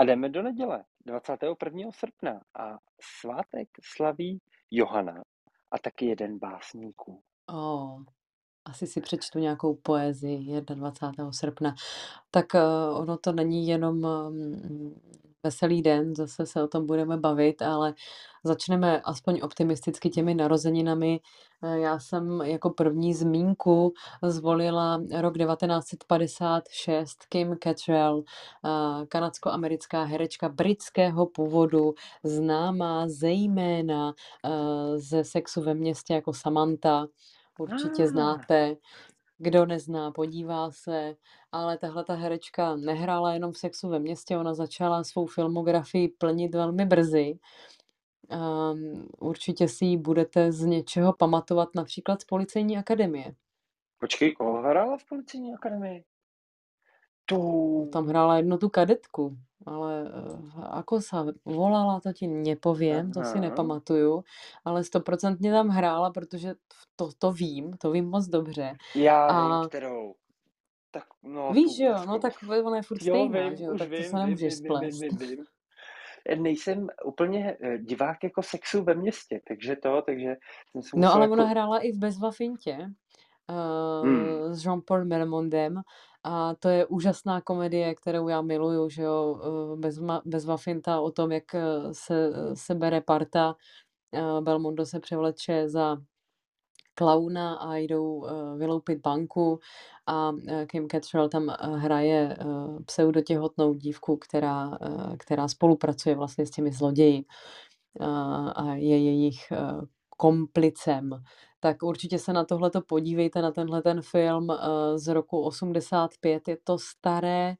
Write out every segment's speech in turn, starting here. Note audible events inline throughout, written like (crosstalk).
A jdeme do neděle, 21. srpna. A svátek slaví Johana a taky jeden básníků. Oh, asi si přečtu nějakou poezii 21. srpna. Tak uh, ono to není jenom um, veselý den, zase se o tom budeme bavit, ale začneme aspoň optimisticky těmi narozeninami. Eh, já jsem jako první zmínku zvolila rok 1956 Kim Cattrall, eh, kanadsko-americká herečka britského původu, známá zejména eh, ze sexu ve městě jako Samantha. Určitě Ah. znáte. Kdo nezná, podívá se, ale tahle ta herečka nehrála jenom v Sexu ve městě, ona začala svou filmografii plnit velmi brzy. Um, určitě si ji budete z něčeho pamatovat, například z Policejní akademie. Počkej, koho hrála v Policejní akademii? Tu... Tam hrála jednu tu kadetku, ale uh, ako sa volala, to ti nepoviem, to si nepamatuju, ale stoprocentně tam hrála, protože to, to vím, to vím moc dobře. Já A- vím, kterou. Tak, no, Víš, tu jo, no tak ona je furt jo, stejná, vím, že jo, tak to vím, se vím, nemůžeš vím, vím, splést. vím, vím. Nejsem úplně eh, divák jako sexu ve městě, takže to, takže jsem se No ale jako... ona hrála i v Bezva Fintě uh, Hmm. s Jean-Paul Belmondem a to je úžasná komedie, kterou já miluju, že jo, uh, Bezva, Bezva Finta o tom, jak eh, se, se bere parta, Belmondo se převleče za klauna a jdou vyloupit banku a Kim Cattrall tam hraje pseudotěhotnou dívku, která, která spolupracuje vlastně s těmi zloději a je jejich komplicem. Tak určitě se na tohleto podívejte, na tenhle ten film uh, z roku 85. Je to staré,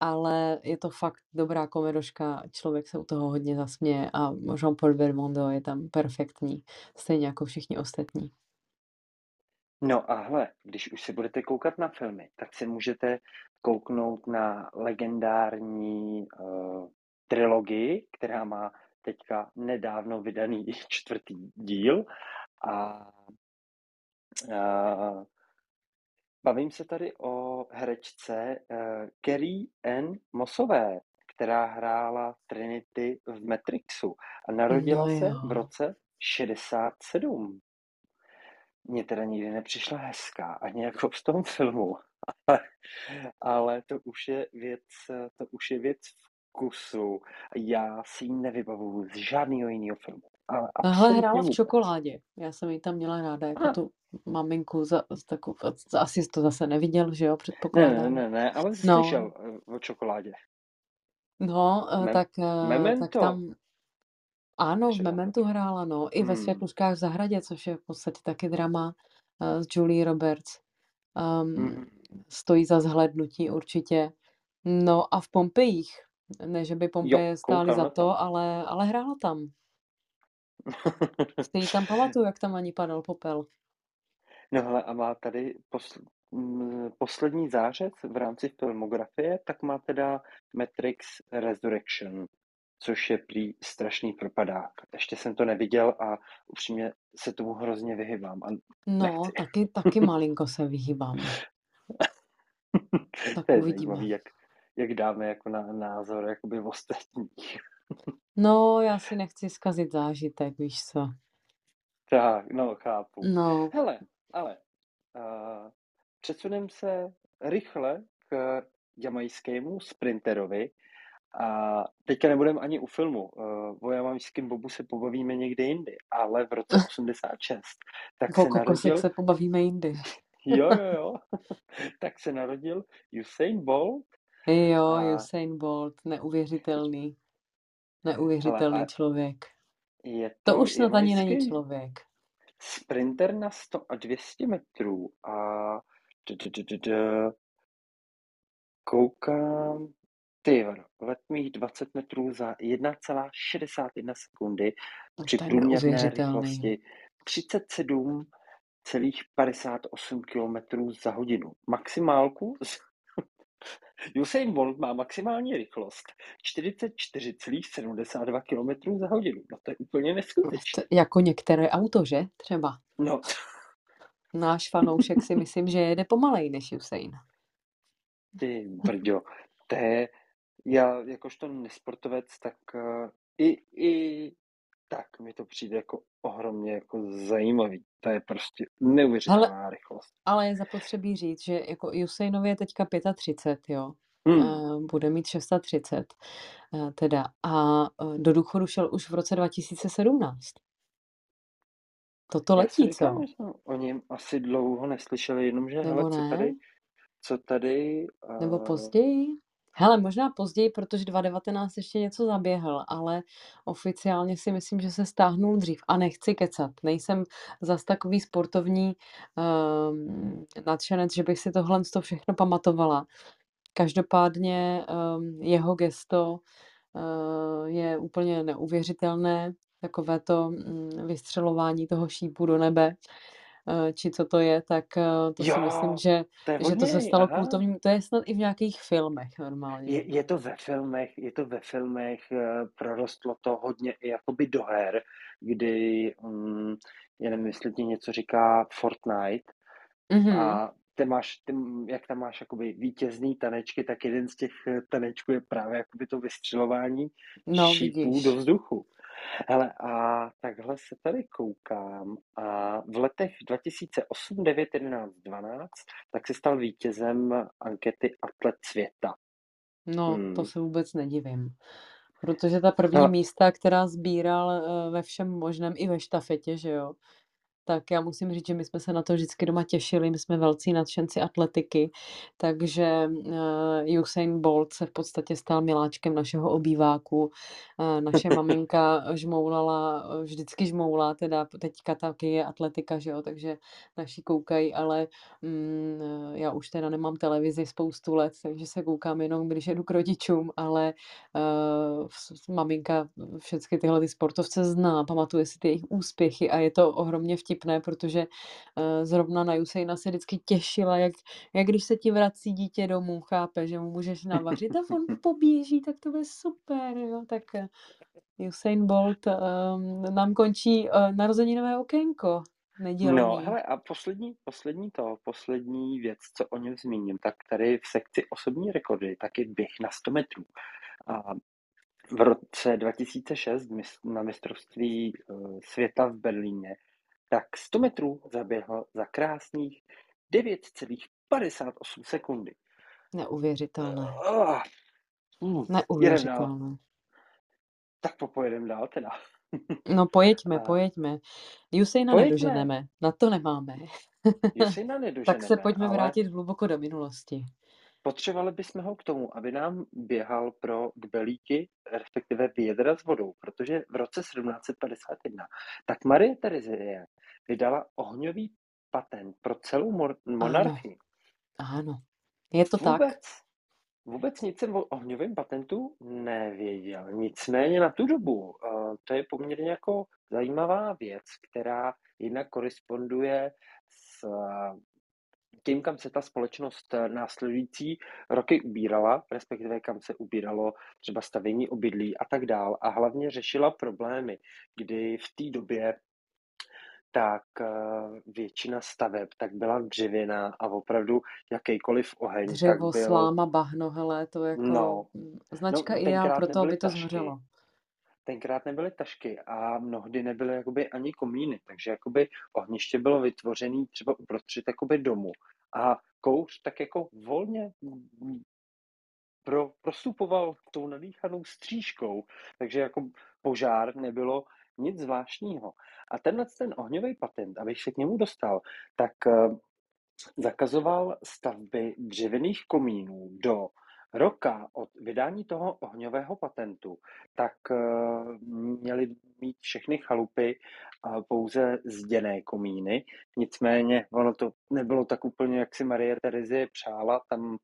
ale je to fakt dobrá komedoška, člověk se u toho hodně zasměje a Jean-Paul Belmondo je tam perfektní, stejně jako všichni ostatní. No a hle, když už se budete koukat na filmy, tak se můžete kouknout na legendární uh, trilogii, která má teďka nedávno vydaný (laughs) čtvrtý díl a uh, bavím se tady o herečce uh, Carrie Ann Mossové, která hrála Trinity v Matrixu a narodila No se v roce 67. Mně teda nikdy nepřišla hezká, ani jako v tom filmu, (laughs) ale, ale to už je věc, to už je věc vkusu. Já si ji nevybavuju z žádného jiného filmu. Ale Tahle hrála v čokoládě. Já jsem ji tam měla ráda jako Aha. tu maminku za, za takovou, asi jsi to zase neviděl, že jo, Ne, předpokládám. ne, ne, ne, ale No. slyšel eh, o čokoládě. No, eh, Mem- tak, eh, tak tam, ano, v Mementu hrála, no, i ve Hmm. Světluškách v zahradě, což je v podstatě taky drama eh, s Julie Roberts. Um, Mhm. stojí za zhlédnutí určitě. No a v Pompejích, ne, že by Pompeje stály za to, ale, ale hrála tam. Ji tam pamatuju, jak tam ani padal popel. No hele, a má tady posl- m, poslední zářez v rámci filmografie, tak má teda Matrix Resurrection, což je prý strašný propadák. Ještě jsem to neviděl a upřímně se tomu hrozně vyhybám. A No, nechci. taky, taky malinko se vyhýbám. (laughs) Tak to je uvidíme. zajímavý, jak, jak dáme jako na názor jakoby v ostatních. No, já si nechci zkazit zážitek, víš co. tak, no, chápu. No, Hele, ale uh, přesunem se rychle k jamajskému sprinterovi a teďka nebudeme ani u filmu. Uh, o jamajském bobu se pobavíme někde jindy, ale v roce (laughs) 86 tak se narodil, se pobavíme jindy. (laughs) jo, jo, jo, (laughs) tak se narodil Usain Bolt. Jo, A- Usain Bolt, neuvěřitelný. Neuvěřitelný Hele, a- člověk. Je To už snad ani není člověk. sprinter na 100 a 200 metrů a koukám, ty vado, letmých 20 metrů za 1,61 sekundy při To je průměrné rychlosti 37,58 km za hodinu. Maximálku z... Usain Bolt má maximální rychlost 44,72 km za hodinu. No to je úplně neskutečné. To, jako některé auto, že? Třeba. No, Náš fanoušek si myslím, že jede pomalej než Usain. ty brďo, to je, Já jakožto nesportovec, tak uh, i, i tak mi to přijde jako ohromně jako zajímavý. To je prostě neuvěřitelná Hele, rychlost. ale je zapotřebí říct, že jako Usainovi je teďka 35, jo. Hmm. Bude mít 630 uh, teda a uh, do důchodu šel už v roce 2017. Toto Já letí, říkám, co? o něm asi dlouho neslyšeli, jenomže hele, Nebo co ne? tady, co tady, Nebo uh, později? Hele, možná později, protože 2019 ještě něco zaběhl, ale oficiálně si myslím, že se stáhnul dřív. A nechci kecat, nejsem zas takový sportovní um, nadšenec, že bych si tohle to všechno pamatovala. Každopádně um, jeho gesto uh, je úplně neuvěřitelné, takové to um, vystřelování toho šípu do nebe, či co to je, tak uh, to si myslím, jo, že, to je že to se stalo aha. kultovním, to je snad i v nějakých filmech normálně. Je, je to ve filmech, je to ve filmech, eh, prorostlo to hodně i jakoby do her, kdy, um, já nevím, jestli ti něco říká Fortnite, Mhm. a ty máš, ty, jak tam máš jakoby vítězný tanečky, tak jeden z těch eh, tanečků je právě jakoby to vystřelování No, šípů vidíš. do vzduchu. Hele, a takhle se tady koukám a v letech 2008, 9, 11, 12, tak se stal vítězem ankety Atlet světa. No, to Hmm. se vůbec nedivím. Protože ta první No, místa, která sbíral eh, ve všem možném, i ve štafetě, že jo, tak já musím říct, že my jsme se na to vždycky doma těšili, my jsme velcí nadšenci atletiky, takže uh, Usain Bolt se v podstatě stal miláčkem našeho obýváku. Uh, naše (laughs) maminka žmoulala, eh, vždycky žmoulá, teda teďka taky je atletika, že jo, takže naši koukají, ale mm, eh, já už teda nemám televizi spoustu let, takže se koukám jenom, když jedu k rodičům, ale uh, maminka všechny tyhle ty sportovce zná, pamatuje si ty jejich úspěchy a je to ohromně vtipné, protože uh, zrovna na Usaina se vždycky těšila, jak, jak když se ti vrací dítě domů, chápe, že mu můžeš navařit a on (laughs) poběží, tak to bude super, jo, tak uh, Usain Bolt um, nám končí uh, narozeninové okénko nedělní. No, hele, a poslední, poslední to, poslední věc, co o něm zmíním, tak tady v sekci osobní rekordy, tak je běh na 100 metrů. A v roce 2006 na mistrovství světa v Berlíně, tak 100 metrů zaběhl za krásných 9,58 sekundy. Neuvěřitelné. Uh, uh, Neuvěřitelné. Tak popojedem dál teda. (laughs) No pojeďme, pojeďme. Usaina pojeďme. nedoženeme, na to nemáme. Usaina nedoženeme, (laughs) tak se pojďme ale... vrátit hluboko do minulosti. Potřebovali bychom ho k tomu, aby nám běhal pro kbelíky, respektive vědra s vodou, protože v roce 1751 tak Marie Terezie vydala ohňový patent pro celou monarchii. Ano, ano. je to vůbec, tak. Vůbec nic jsem o ohňovém patentu nevěděl. Nicméně na tu dobu uh, to je poměrně jako zajímavá věc, která jinak koresponduje s tím, kam se ta společnost následující roky ubírala, respektive kam se ubíralo třeba stavění obydlí a tak dál. A hlavně řešila problémy, kdy v té době tak většina staveb tak byla dřevěná a opravdu jakýkoliv oheň Dřevo, tak byl... sláma, bahno, hele, to jako no, značka no, ideál pro to, aby to tašky. zhořelo. Tenkrát nebyly tašky a mnohdy nebyly jakoby ani komíny, takže jakoby ohniště bylo vytvořené třeba uprostřed jakoby domu a kouř tak jako volně pro, prostupoval tou nadýchanou střížkou, takže jako požár nebylo nic zvláštního. A tenhle ten ohňový patent, abych se k němu dostal, tak uh, zakazoval stavby dřevěných komínů do roka od vydání toho ohňového patentu, tak uh, měly mít všechny chalupy uh, pouze zděné komíny. Nicméně ono to nebylo tak úplně, jak si Marie Terezie přála. Tam,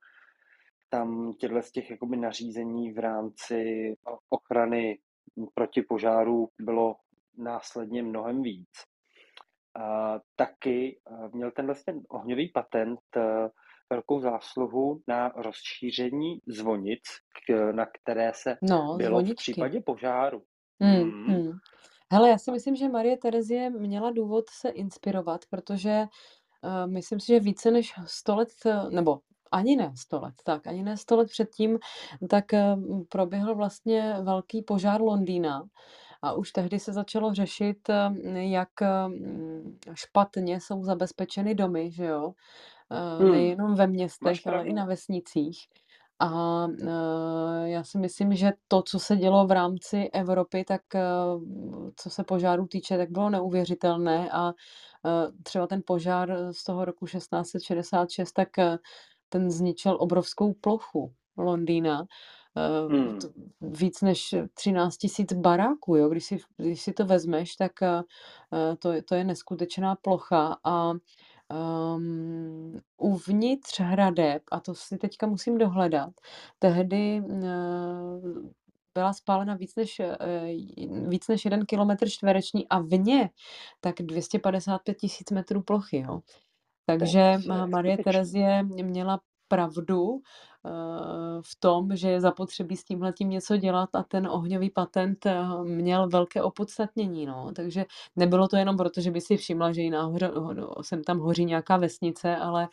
tam těchto z těch jakoby nařízení v rámci ochrany proti požáru bylo následně mnohem víc. Uh, taky uh, měl tenhle ten ohňový patent velkou zásluhu na rozšíření zvonic, k, na které se no, bylo zvoničky. v případě požáru. Hmm, hmm. Hele, já si myslím, že Marie Terezie měla důvod se inspirovat, protože uh, myslím si, že více než 100 let, nebo Ani ne 100 let, tak ani ne 100 let předtím, tak, eh, proběhl vlastně velký požár Londýna a už tehdy se začalo řešit, eh, jak, špatně jsou zabezpečeny domy, že jo, Hmm, nejenom ve městech, ale i na vesnicích. A, já si myslím, že to, co se dělo v rámci Evropy, tak, co se požárů týče, tak bylo neuvěřitelné a, třeba ten požár z toho roku 1666, tak, ten zničil obrovskou plochu Londýna, Hmm. víc než 13 000 baráků, jo. Když si když si to vezmeš, tak, to je to je neskutečná plocha a, um, uvnitř hradeb, a to si teďka musím dohledat, tehdy, byla spálena víc než, víc než 1 kilometr čtvereční a vně tak 255 000 metrů plochy, jo. Takže Ma Marie. Terezie měla pravdu, v tom, že je zapotřebí s tímhletím něco dělat a ten ohňový patent, měl velké opodstatnění, no. Takže nebylo to jenom proto, že by si všimla, že nahoře sem tam hoří nějaká vesnice, ale,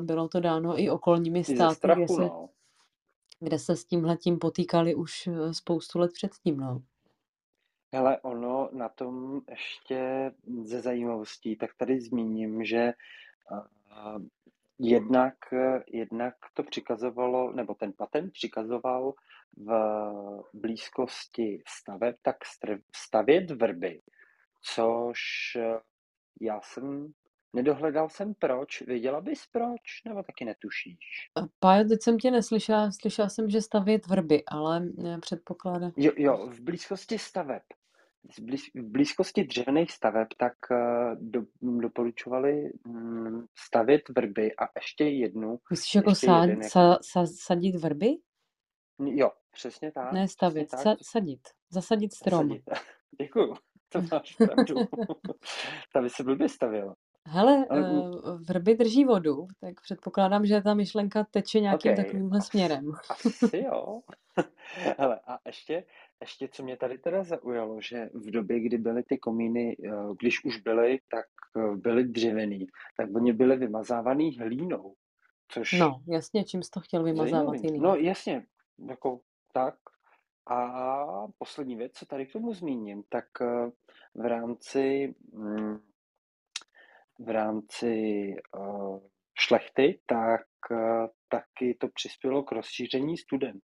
bylo to dáno i okolními státy, kde strachu, se no. kde se s tímhletím potýkali už spoustu let předtím, no. Hele, ono na tom ještě ze zajímavostí, tak tady zmíním, že, jednak jednak to přikazovalo nebo ten patent přikazoval v blízkosti staveb tak stavět vrby, což já jsem nedohledal jsem proč. Věděla bys proč, nebo taky netušíš? Pájo, teď jsem tě neslyšela, slyšela jsem, že stavět vrby, ale, předpokládá Jo, jo, v blízkosti staveb. V blízkosti dřevěných staveb, tak, do doporučovali, hm, stavět vrby a ještě jednu Myslíš jako ještě sád jeden jako sa sa sadit vrby? Jo, přesně tak, Ne přesně stavět, tak. sa sadit, zasadit strom. Zasadit. (laughs) Děkuju, (laughs) to máš pravdu. (laughs) To by se blbě stavělo. Hele, Ale u vrby drží vodu, tak předpokládám, že ta myšlenka teče nějakým Okej, takovýmhle směrem. asi jo. Hele, a ještě ještě co mě tady teda zaujalo, že v době, kdy byly ty komíny, když už byly, tak byly dřevěný, tak oni byly vymazávaný hlínou, což No, jasně, čím jsi to chtěl vymazávat jiným? No jasně, jako tak. A poslední věc, co tady k tomu zmíním, tak v rámci, hm, v rámci, šlechty, tak taky to přispělo k rozšíření studen,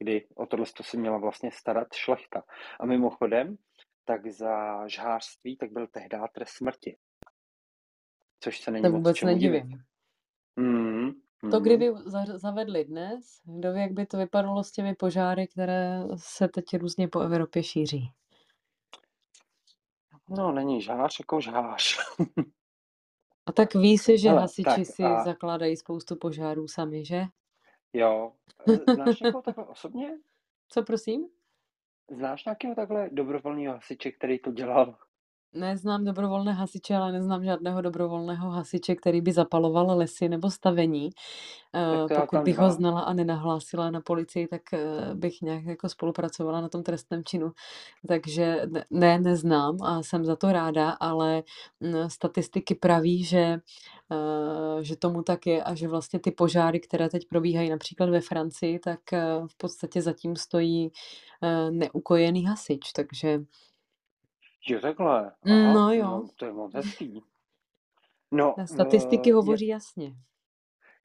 kdy o tohleto se měla vlastně starat šlechta. A mimochodem, tak za žhářství tak byl tehdá trest smrti. Což se není moc vůbec divit. nedivím. Mhm, To mhm. kdyby za zavedli dnes, kdoví, jak by to vypadalo s těmi požáry, které se teď různě po Evropě šíří. No, není žhář jako žhář. A tak ví se, že Hele, hasiči tak si a zakládají spoustu požárů sami, že? Jo. Znáš (laughs) někoho takhle osobně? Co prosím? Znáš nějakého takhle dobrovolného hasiče, který to dělal? Neznám dobrovolné hasiče, ale neznám žádného dobrovolného hasiče, který by zapaloval lesy nebo stavení. Já Pokud bych ho 2. znala a nenahlásila na policii, tak, bych nějak jako spolupracovala na tom trestném činu. Takže ne, neznám a jsem za to ráda, ale, statistiky praví, že, že tomu tak je a že vlastně ty požáry, které teď probíhají například ve Francii, tak, v podstatě za tím stojí, neukojený hasič, takže Jo, takhle. Aha, no jo. no to je moc hezký. No, Statistiky je hovoří jasně.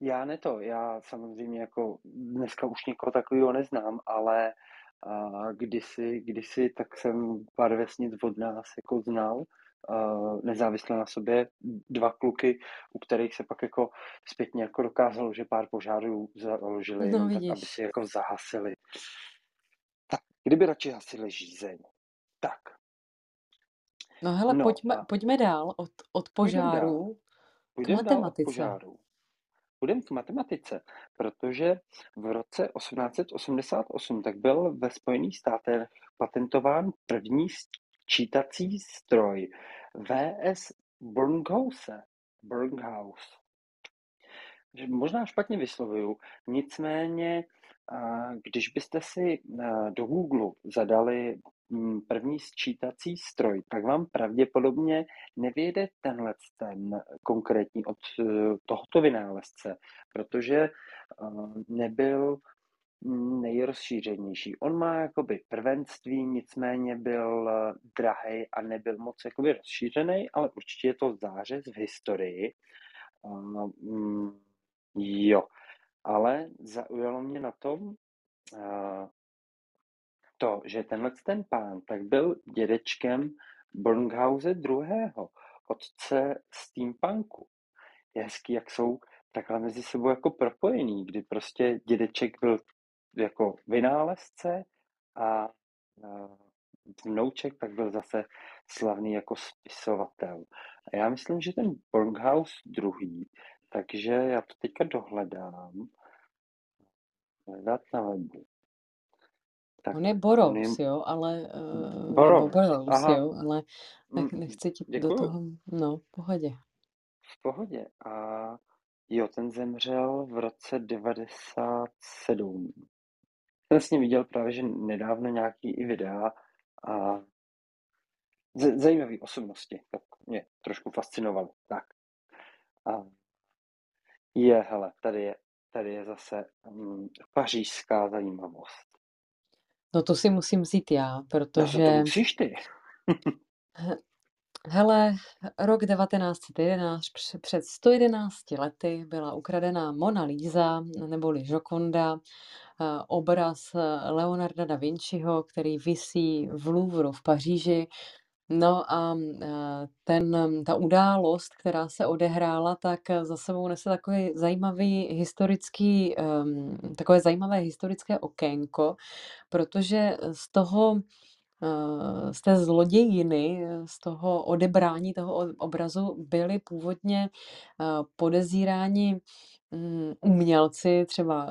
Já ne to, já samozřejmě jako dneska už nikoho takového neznám, ale, kdysi kdysi tak jsem pár vesnic od nás jako znal, nezávisle na sobě, 2 kluky, u kterých se pak jako zpětně jako dokázalo, že pár požárů založili No tak, aby si jako zahasili. Tak kdyby radši hasili žízeň. Tak. No hele, No pojďme pojďme dál od od Půjdem dál. k Půjdem dál od matematice. požárů. Půjdem k matematice, protože v roce 1888 tak byl ve Spojených státech patentován první sčítací stroj V.S. Barnhouse. Barnhouse. Možná špatně vyslovuju, nicméně, když byste si do Googlu zadali první sčítací stroj, tak vám pravděpodobně nevyjede tenhle ten konkrétní od eh, tohoto vynálezce, protože eh, nebyl nejrozšířenější. On má jakoby prvenství, nicméně byl drahý a nebyl moc jakoby rozšířený, ale určitě je to zářez v historii. Mm, jo, ale zaujalo mě na tom to, že tenhle ten pán tak byl dědečkem Bornghause II., otce steampunku. Je hezký, jak jsou takhle mezi sebou jako propojený, kdy prostě dědeček byl jako vynálezce a vnouček tak byl zase slavný jako spisovatel. A já myslím, že ten Borghaus druhý, takže já to teďka dohledám. Hledat na webu. Tak, on je Borous, je... jo, ale... Uh, Borous, Borous jo, ale nech, mm, nechci ti Děkuju. do toho... No, v pohodě. V pohodě. A jo, ten zemřel v roce 97 jsem s ním viděl právě, že nedávno nějaký i videa a z- zajímavé osobnosti, tak mě trošku fascinovalo. Tak. A je, hele, tady je, tady je zase um, pařížská zajímavost. No to si musím vzít já, protože... No to musíš ty. Hele, rok 1911, před 111 lety byla ukradená Mona Lisa, neboli Jokonda, Eh, obraz Leonarda da Vinciho, který visí v Louvru v Paříži. No a eh, ten, ta událost, která se odehrála, tak za sebou nese takový zajímavý historický, ehm, takové zajímavé historické okénko, protože z toho z té zlodějiny, z toho odebrání toho obrazu byli původně podezíráni Mm, umělci, třeba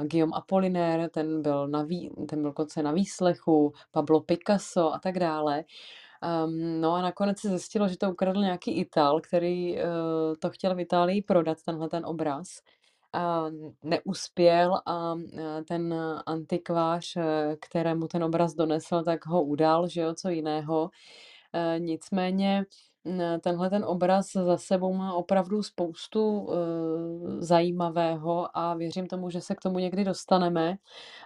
uh, Guillaume Apollinaire, ten byl, na vý, ten byl konce na výslechu, Pablo Picasso a tak dále. Um, no a nakonec se zjistilo, že to ukradl nějaký Ital, který uh, to chtěl v Itálii prodat, tenhle ten obraz. A neuspěl a ten antikvář, kterému ten obraz donesl, tak ho udal, že jo, co jiného. Nicméně tenhle ten obraz za sebou má opravdu spoustu uh, zajímavého a věřím tomu, že se k tomu někdy dostaneme,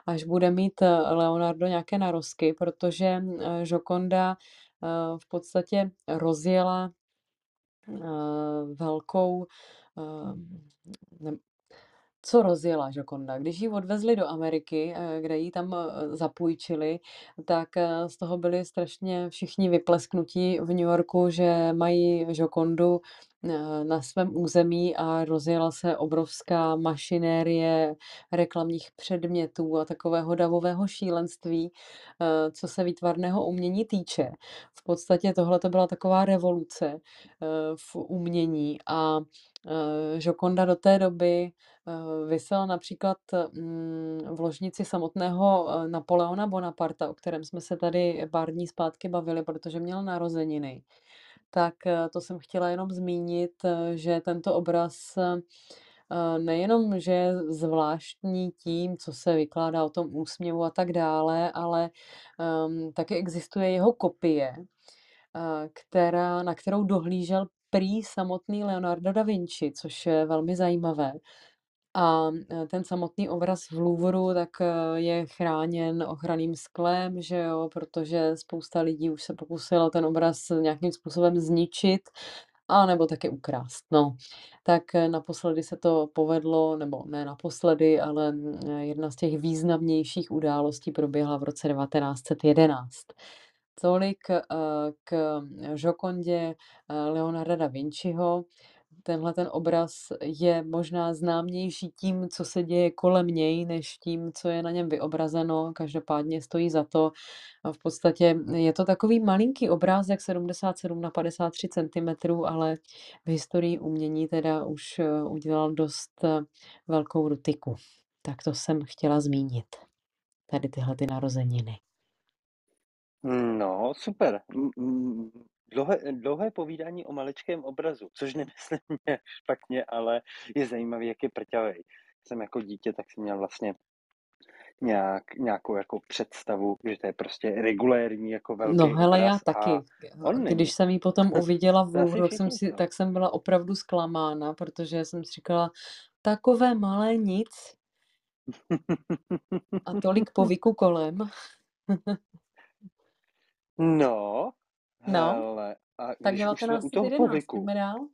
až bude mít eh, Leonardo nějaké narosky, protože uh, Joconda uh, v podstatě rozjela velkou, ne, co rozjela Jokonda. Když ji odvezli do Ameriky, eh, kde ji tam eh, zapůjčili, tak eh, z toho byli strašně všichni vyplesknutí v New Yorku, že mají Jokondu na svém území a rozjela se obrovská mašinérie reklamních předmětů a takového davového šílenství, co se výtvarného umění týče. V podstatě tohle to byla taková revoluce v umění a Jokonda do té doby vysela například mm, v ložnici samotného Napoleona Bonaparta, o kterém jsme se tady pár dní zpátky bavili, protože měl narozeniny. Tak eh, to jsem chtěla jenom zmínit, eh, že tento obraz eh, nejenom, že je zvláštní tím, co se vykládá o tom úsměvu a tak dále, ale um, taky existuje jeho kopie, která, na kterou dohlížel prý samotný Leonardo da Vinci, což je velmi zajímavé. A e, ten samotný obraz v Louvru tak e, je chráněn ochranným sklem, že jo, protože spousta lidí už se pokusilo ten obraz nějakým způsobem zničit, a nebo taky ukrást. No, tak e, naposledy se to povedlo, nebo ne naposledy, ale jedna z těch významnějších událostí proběhla v roce 1911. Tolik k Jokondě Leonarda da Vinciho tenhle ten obraz je možná známější tím, co se děje kolem něj, než tím, co je na něm vyobrazeno. Každopádně stojí za to. V podstatě je to takový malinký obrázek 77 na 53 cm, ale v historii umění teda už eh, udělal dost eh, velkou rutiku. Tak to jsem chtěla zmínit. Tady tyhle ty narozeniny. No, super dlouhé, dlouhé povídání o maličkém obrazu, což nemyslím (laughs) mě špatně, ale je zajímavý, jak je prťavý. Jsem jako dítě, tak jsem měl vlastně nějak, nějakou jako představu, že to je prostě regulérní jako velký No hele, já taky. on Když není. jsem ji potom (laughs) uviděla v Louvru, tak jsem si, tak jsem byla opravdu zklamána, protože jsem si říkala, takové malé nic (laughs) a tolik povyku kolem. No, No, hele, a tak když už jsme u toho 1911, povyku, pojďme dál.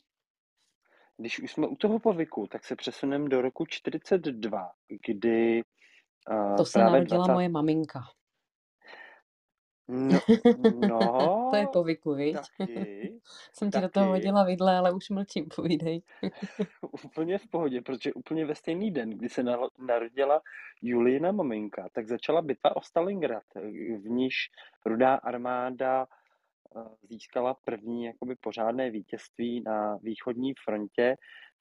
když už jsme u toho povyku, tak se přesuneme do roku 42, kdy uh, To se právě narodila 20... moje maminka. No, (laughs) To je no, povyku, viď? taky, (laughs) Jsem ti do toho taky, hodila vidle, ale už mlčím, (laughs) povídej. úplně v pohodě, protože úplně ve stejný den, kdy se nalo- narodila Julina maminka, tak začala bitva o Stalingrad, v níž rudá armáda eh, získala první jakoby pořádné vítězství na východní frontě,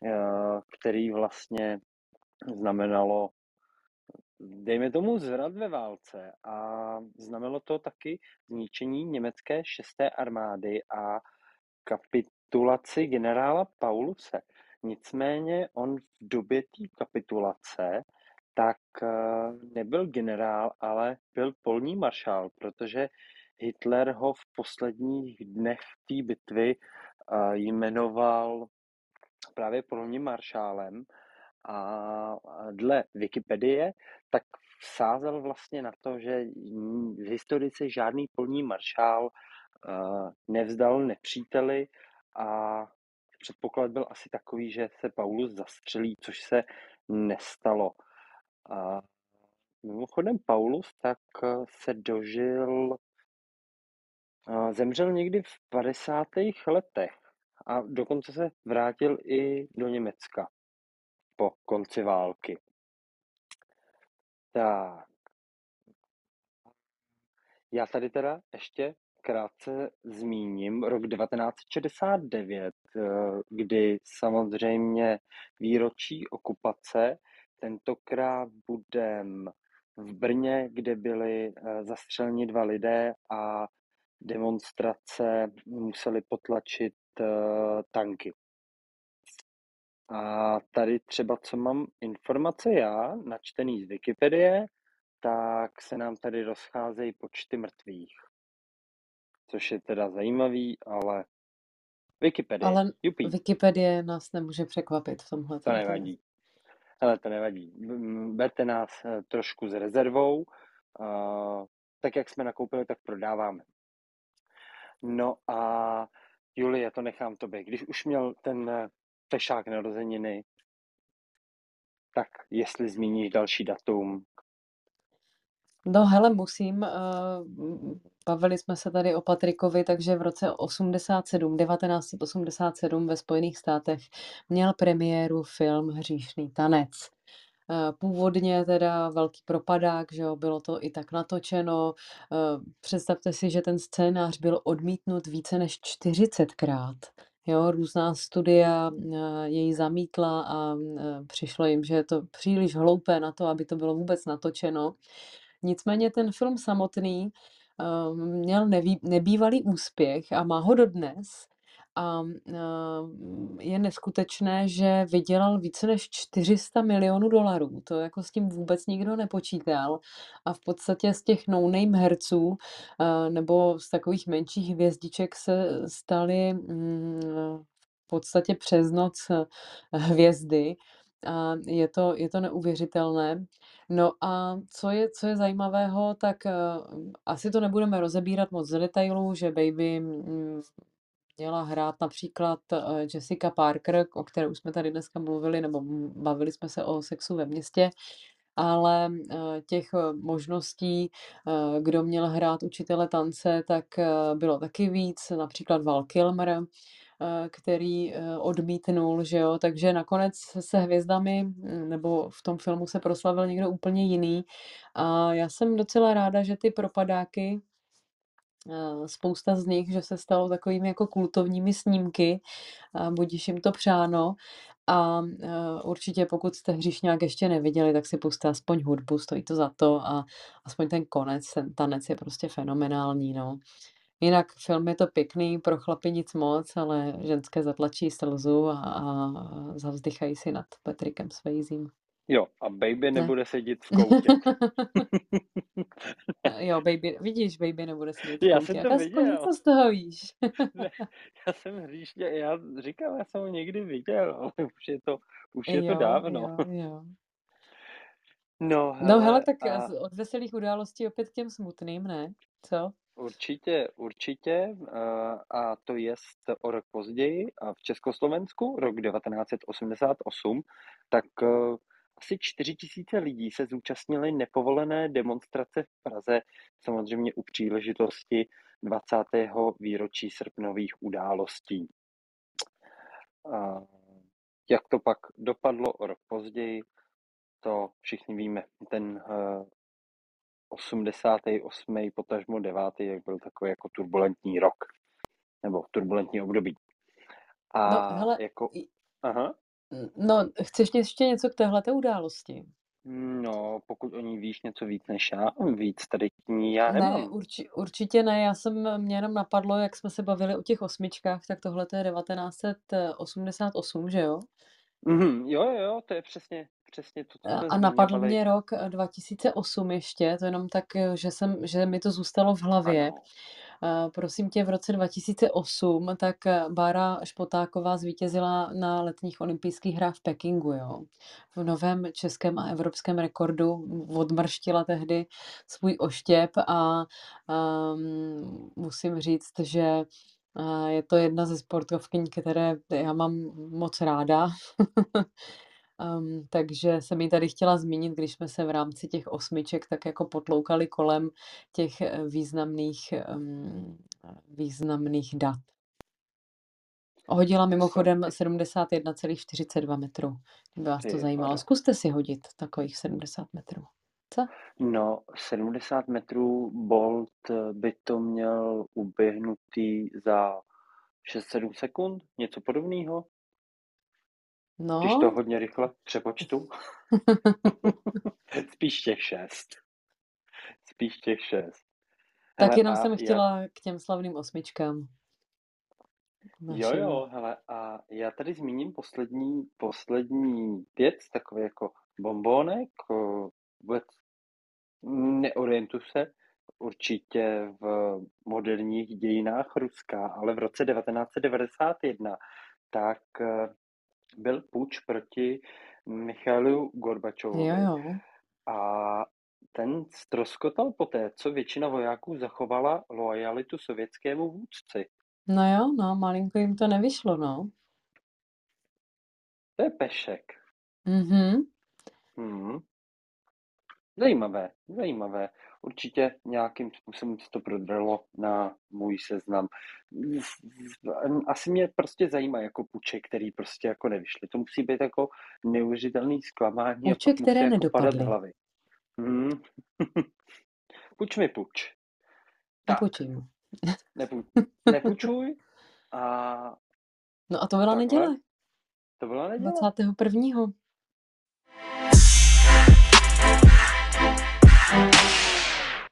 eh, který vlastně znamenalo, dejme tomu, zvrat ve válce a znamenalo to taky zničení německé šesté armády a kapitulaci generála Pauluse. Nicméně on v době té kapitulace tak eh, nebyl generál, ale byl polní maršál, protože Hitler ho v posledních dnech té bitvy eh, jmenoval právě polním maršálem a dle Wikipedie tak vsázel vlastně na to, že v historici žádný polní maršál eh, nevzdal nepříteli a předpoklad byl asi takový, že se Paulus zastřelí, což se nestalo. A mimochodem Paulus tak eh, se dožil, eh, zemřel někdy v 50. letech a dokonce se vrátil i do Německa po konci války. Tak, já tady teda ještě krátce zmíním rok 1969, eh, kdy samozřejmě výročí okupace, tentokrát budem v Brně, kde byli eh, zastřeleni dva lidé a demonstrace museli potlačit eh, tanky. A tady třeba, co mám informace já, načtený z Wikipedie, tak se nám tady rozcházejí počty mrtvých. Což je teda zajímavý, ale Wikipedie, Ale jupí, Wikipedie nás nemůže překvapit v tomhle. to nevadí. Hele, to nevadí. Berte nás eh, trošku s rezervou. Tak, jak jsme nakoupili, tak prodáváme. No a Julie, to nechám tobě. Když už měl ten eh, fešák narozeniny, tak jestli zmíníš další datum, No hele, musím, eh, bavili jsme se tady o Patrikovi, takže v roce 87, 1987 ve Spojených státech měl premiéru film Hříšný tanec. Eh, Původně teda velký propadák, že jo, bylo to i tak natočeno. Eh, Představte si, že ten scénář byl odmítnut více než 40krát. Jo, různá studia eh, jej zamítla a eh, přišlo jim, že je to příliš hloupé na to, aby to bylo vůbec natočeno. Nicméně ten film samotný uh, měl nebývalý úspěch a má ho dodnes. A je neskutečné, že vydělal více než 400 milionů dolarů. To jako s tím vůbec nikdo nepočítal. A v podstatě z těch no-name herců nebo z takových menších hvězdiček se staly um, v podstatě přes noc hvězdy. A je to, je to neuvěřitelné. No a co je, co je zajímavého, tak uh, asi to nebudeme rozebírat moc z detailů, že Baby mm, měla hrát například uh, Jessica Parker, o které už jsme tady dneska mluvili, nebo bavili jsme se o sexu ve městě, ale uh, těch možností, uh, kdo měl hrát učitele tance, tak bylo taky víc, například Val Kilmer, který odmítnul, že jo, takže nakonec se hvězdami, nebo v tom filmu se proslavil někdo úplně jiný. A já jsem docela ráda, že ty propadáky, spousta z nich, že se stalo takovými jako kultovními snímky, budíš jim to přáno a určitě pokud jste Hříšňák ještě neviděli, tak si puste aspoň hudbu, stojí to za to a aspoň ten konec, ten tanec je prostě fenomenální, no. Jinak film je to pěkný, pro chlapy nic moc, ale ženské zatlačí slzu a, a zavzdychají si nad Patrickem Swayzem. Jo, a baby Ne. nebude sedět v (laughs) koutě. Jo, baby, vidíš, baby nebude sedět v Já jsem to Aspoň viděl. něco z toho víš. (laughs) Ne, já jsem hříšně, já říkal, já jsem ho někdy viděl, ale už je to, už je to jo, dávno. jo, jo. No, No hele, hele, tak a od veselých událostí opět k těm smutným, ne? Co? určitě, určitě, a to je o rok později, a v Československu, rok 1988, tak eh, asi 4 tisíce lidí se zúčastnili nepovolené demonstrace v Praze, samozřejmě u příležitosti 20. výročí srpnových událostí. A jak to pak dopadlo o rok později, to všichni víme. Ten uh, 88. potažmo 9. jak byl takový jako turbulentní rok. Nebo turbulentní období. A No hele, jako... Aha. No chceš ještě něco k téhleté události? No, pokud o ní víš něco víc než já, víc tady k ní já Ne, nemám. urči, určitě ne, já jsem, mě jenom napadlo, jak jsme se bavili o těch osmičkách, tak tohle to je 1988, že jo? Mhm, jo, jo, to je přesně, přesně to, co A napadl zmiňovali. mě rok eh, 2008 ještě, to jenom tak, že, jsem, že mi to zůstalo v hlavě. Ano. Uh, prosím tě, v roce 2008 tak eh, Bára Špotáková zvítězila na letních olympijských hrách v Pekingu, jo. V novém českém a evropském rekordu odmrštila tehdy svůj oštěp a um, musím říct, že uh, je to jedna ze sportovkyň, které já mám moc ráda. (laughs) Um, takže jsem ji tady chtěla zmínit, když jsme se v rámci těch osmiček tak jako potloukali kolem těch eh, významných, um, významných dat. Hodila mimochodem 71,42 metrů. Kdyby vás to zajímalo. Zkuste si hodit takových 70 metrů. Co? No, 70 metrů Bolt by to měl uběhnutý za 6-7 sekund, něco podobného, když to No, hodně rychle přepočtu. (laughs) Spíš těch 6. Spíš těch 6. tak Hele, jenom a jsem chtěla k těm slavným osmičkám. jo, Našim. jo, hele, a já tady zmíním poslední, poslední věc, takový jako bombónek, o, vůbec neorientuju se určitě v moderních dějinách Ruska, ale v roce 1991 tak eh, byl puč proti Michailu Jo, Gorbačovovi jo. a ten stroskotal poté, co většina vojáků zachovala lojalitu sovětskému vůdci. No jo, no, malinko jim to nevyšlo, no. To je pešek. Mhm. Hmm. Zajímavé, zajímavé určitě nějakým způsobem se to prodrelo na můj seznam. Asi mě prostě zajímá jako puče, který prostě jako nevyšly. To musí být jako neuvěřitelný zklamání. Puče, které jako nedopadly. Hlavy. Hmm. (laughs) puč mi puč. Nepučuj. (laughs) Nepu, (laughs) nepučuj. A... No a to byla Takhle. neděle. To byla neděle. 21. Thank you.